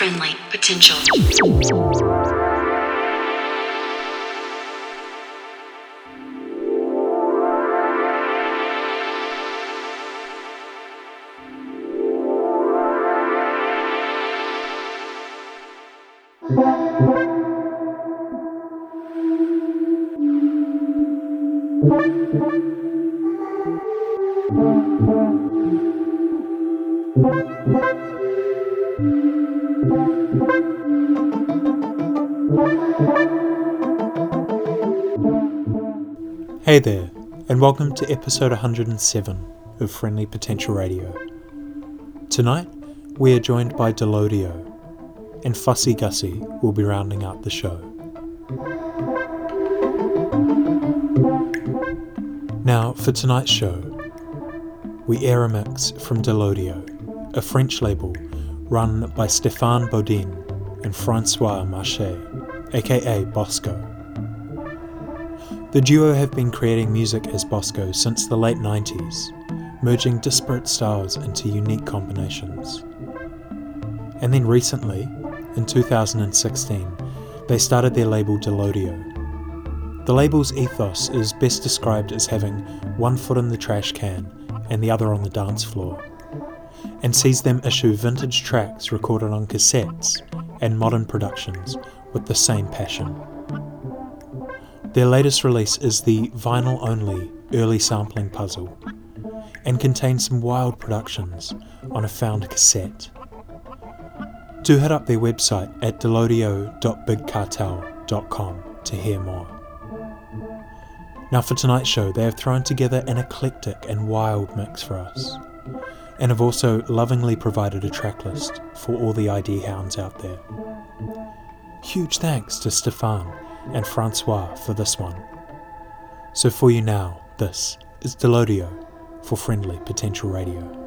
friendly potential. And welcome to episode 107 of Friendly Potential Radio. Tonight, we are joined by Delodio, and Fussy Gussie will be rounding out the show. Now, for tonight's show, we air a mix from Delodio, a French label run by Stéphane Baudin and Francois Marché, aka Bosco. The duo have been creating music as Bosco since the late 90s, merging disparate styles into unique combinations. And then recently, in 2016, they started their label Delodio. The label's ethos is best described as having one foot in the trash can and the other on the dance floor, and sees them issue vintage tracks recorded on cassettes and modern productions with the same passion. Their latest release is the vinyl only early sampling puzzle and contains some wild productions on a found cassette. Do hit up their website at delodio.bigcartel.com to hear more. Now, for tonight's show, they have thrown together an eclectic and wild mix for us, and have also lovingly provided a tracklist for all the ID hounds out there. Huge thanks to Stefan and Francois for this one. So for you now, this is Delodio for Friendly Potential Radio.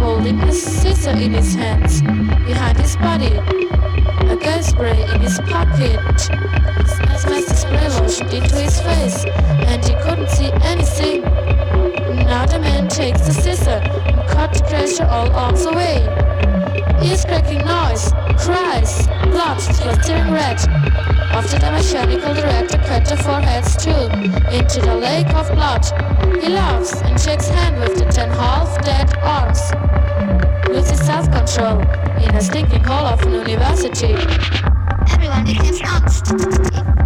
Holding a scissor in his hands behind his body. A gas spray in his pocket. The spray lotion into his face and he couldn't see anything. Now the man takes the scissor and cut the pressure all off arms away. Ears cracking noise, cries, blood splattering red. After the mechanical director cut the foreheads too into the lake of blood, he laughs and shakes hands with the ten half-dead arms. Loses self-control in a stinking hall of an university. Everyone becomes honest.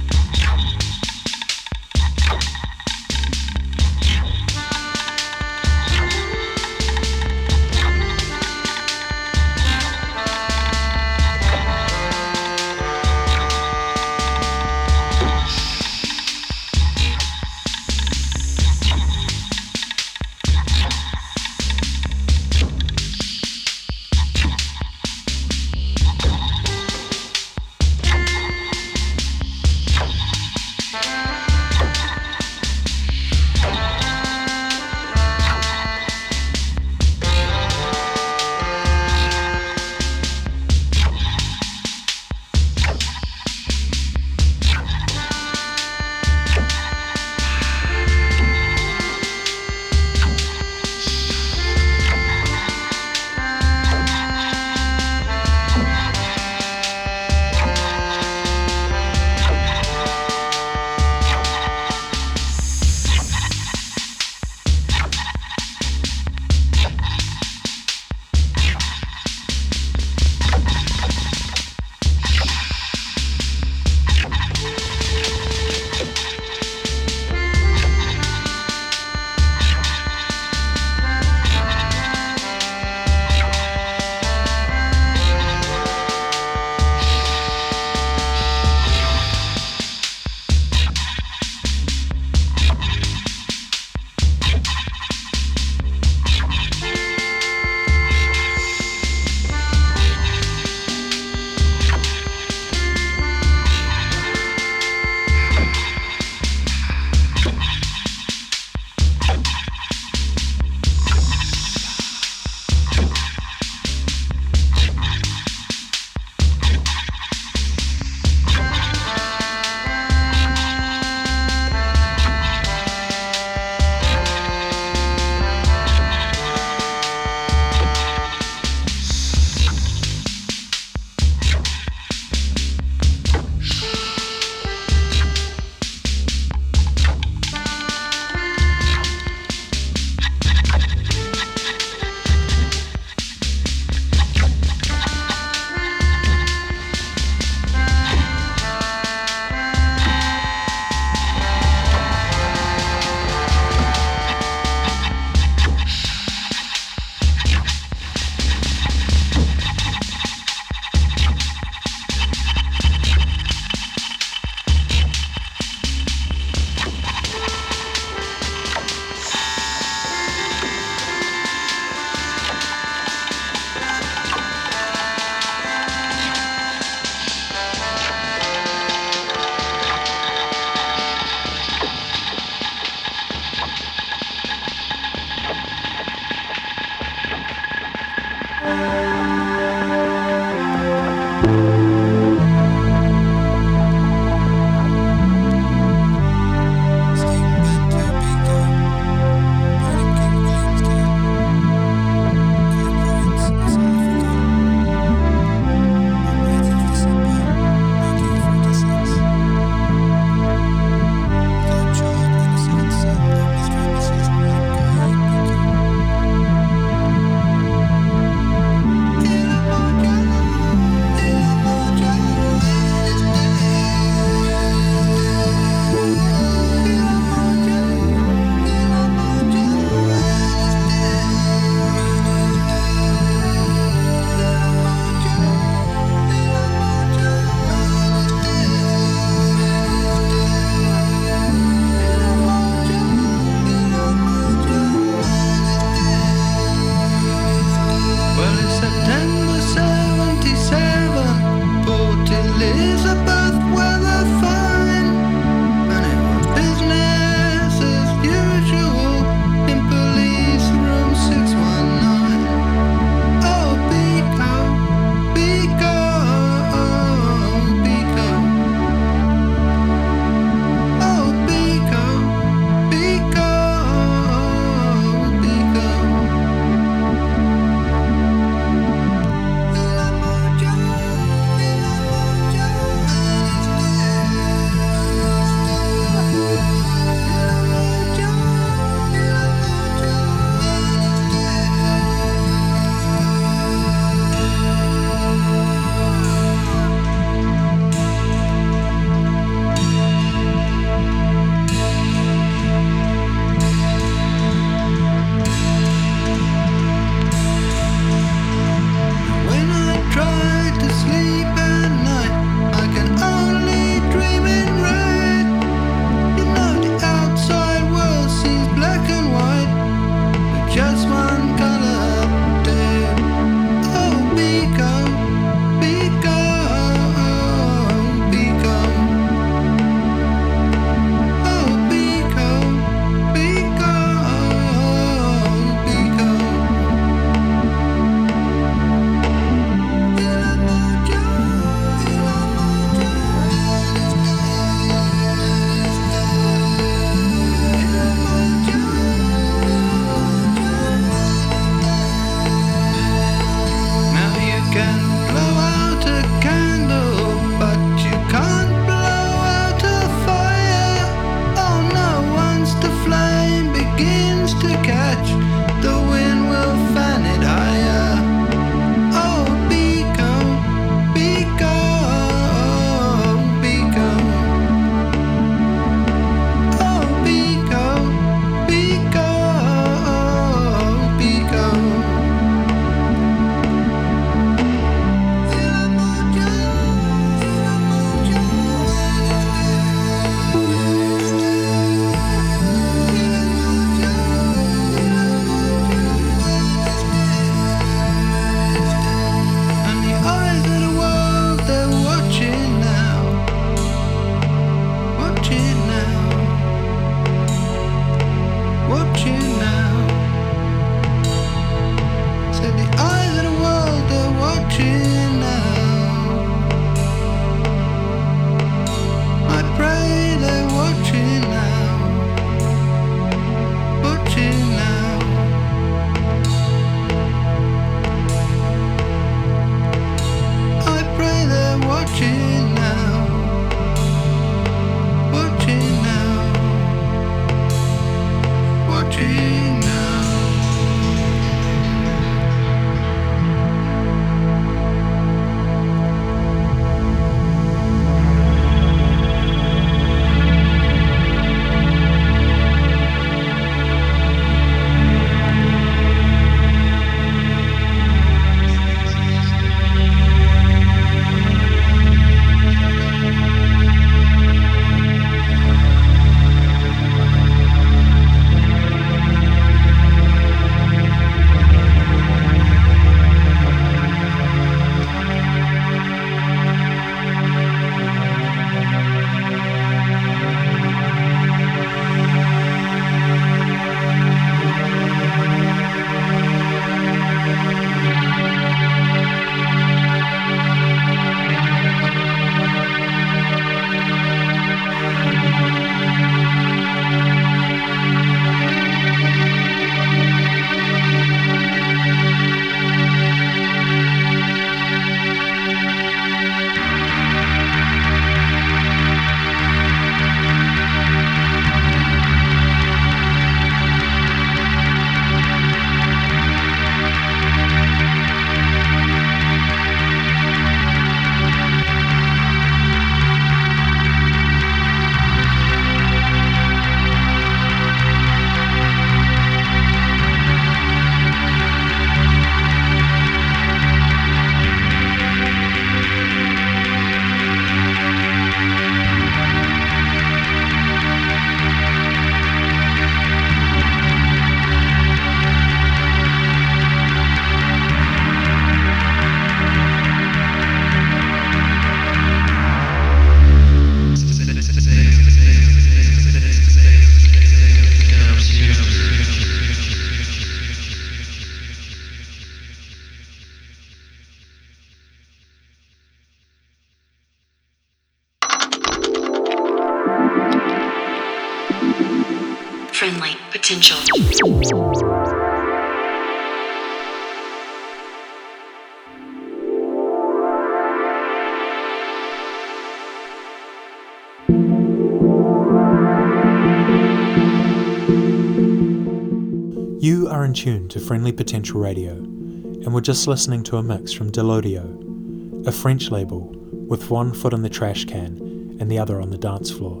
To Friendly Potential Radio, and we're just listening to a mix from Delodio, a French label with one foot in the trash can and the other on the dance floor.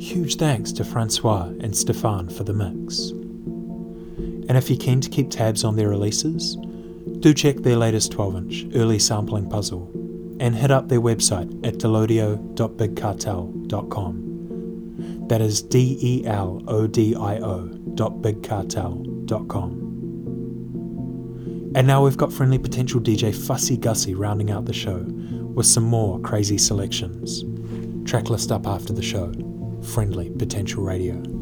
Huge thanks to Francois and Stefan for the mix. And if you're keen to keep tabs on their releases, do check their latest 12 inch early sampling puzzle and hit up their website at delodio.bigcartel.com. That is D E L O D I O And now we've got friendly potential DJ Fussy Gussie rounding out the show with some more crazy selections. Tracklist up after the show. Friendly Potential Radio.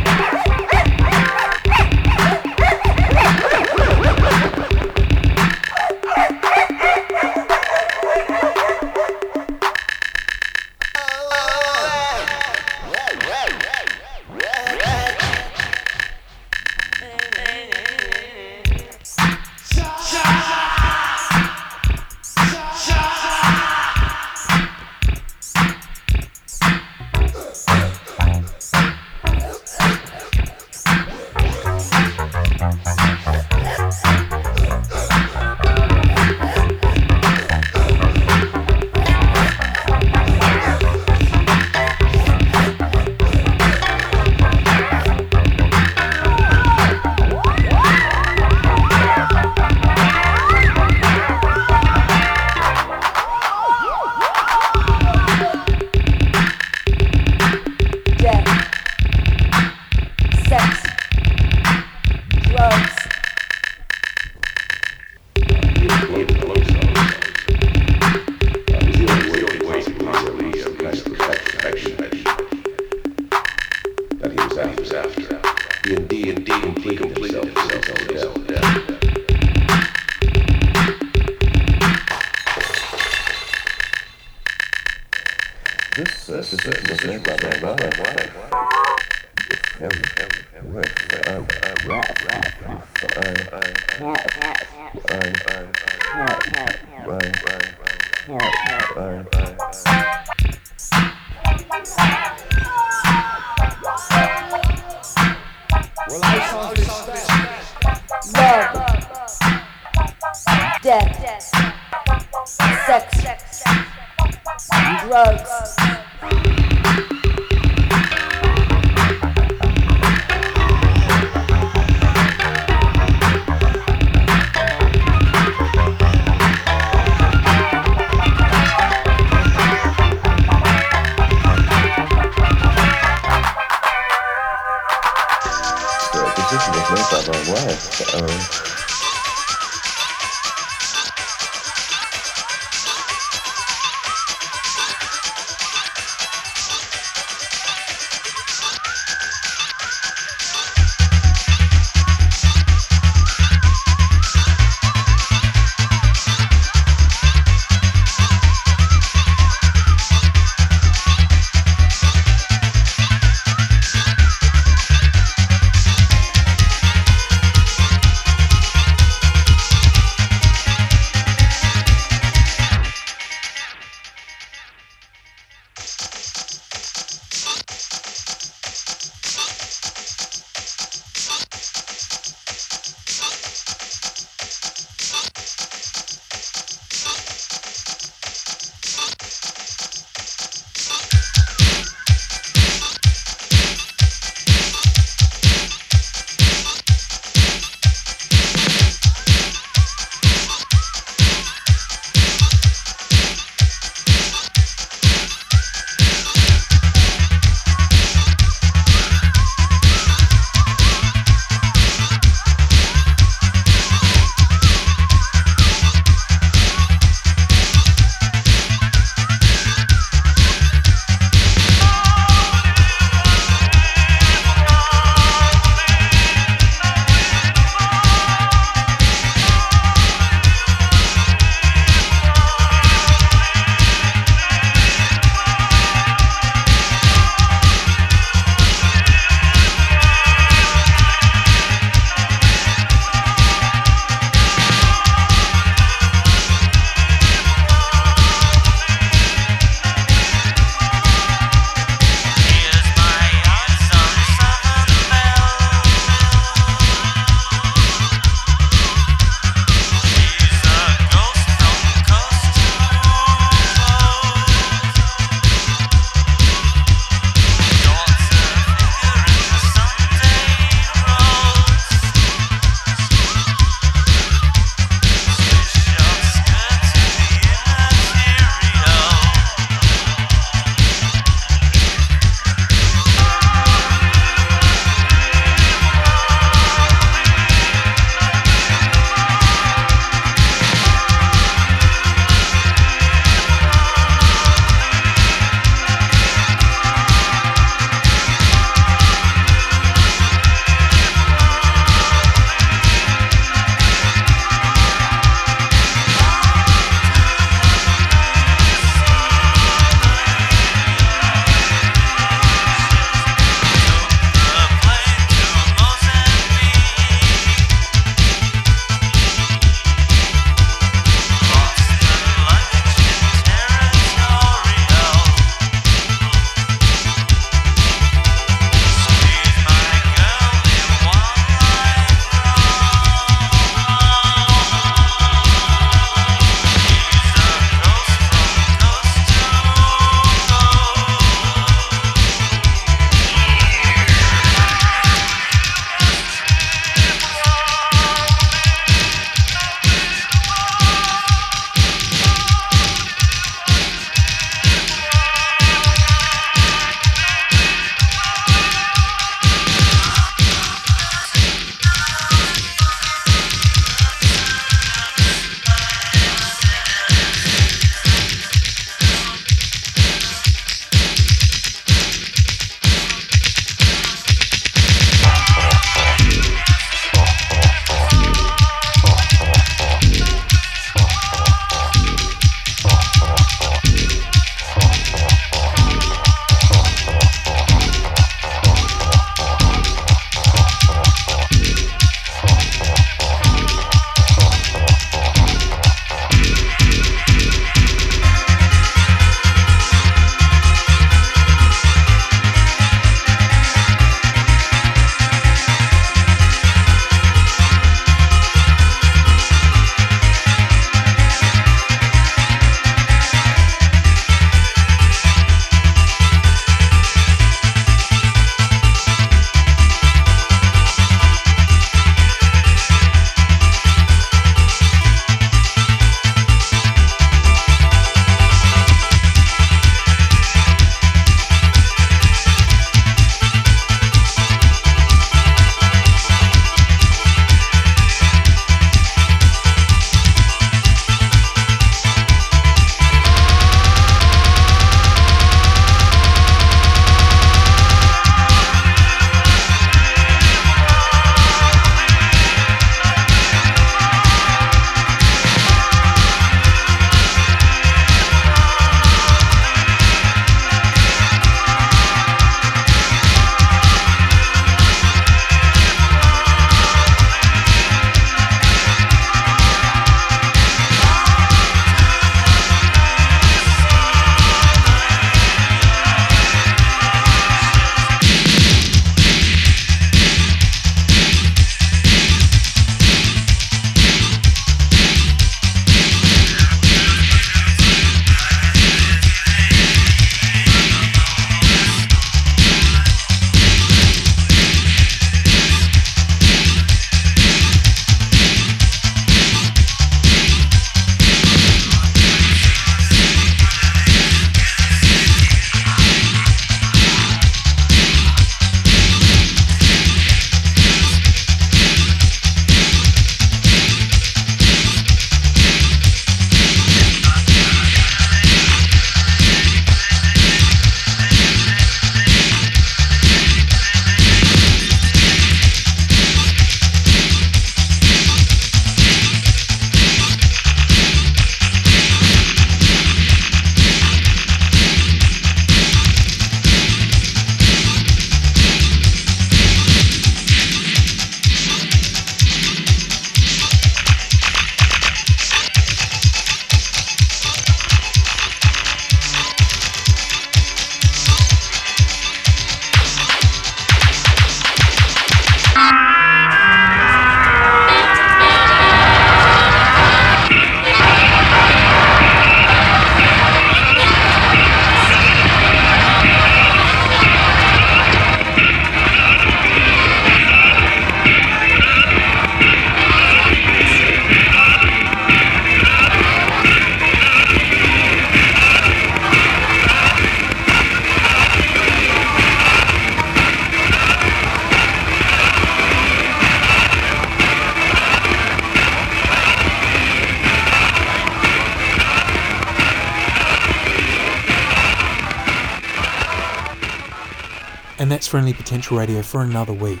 Friendly Potential Radio for another week.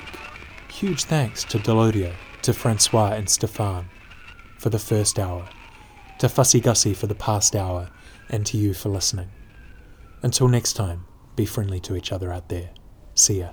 Huge thanks to Delodio, to Francois and Stefan for the first hour, to Fussy Gussie for the past hour, and to you for listening. Until next time, be friendly to each other out there. See ya.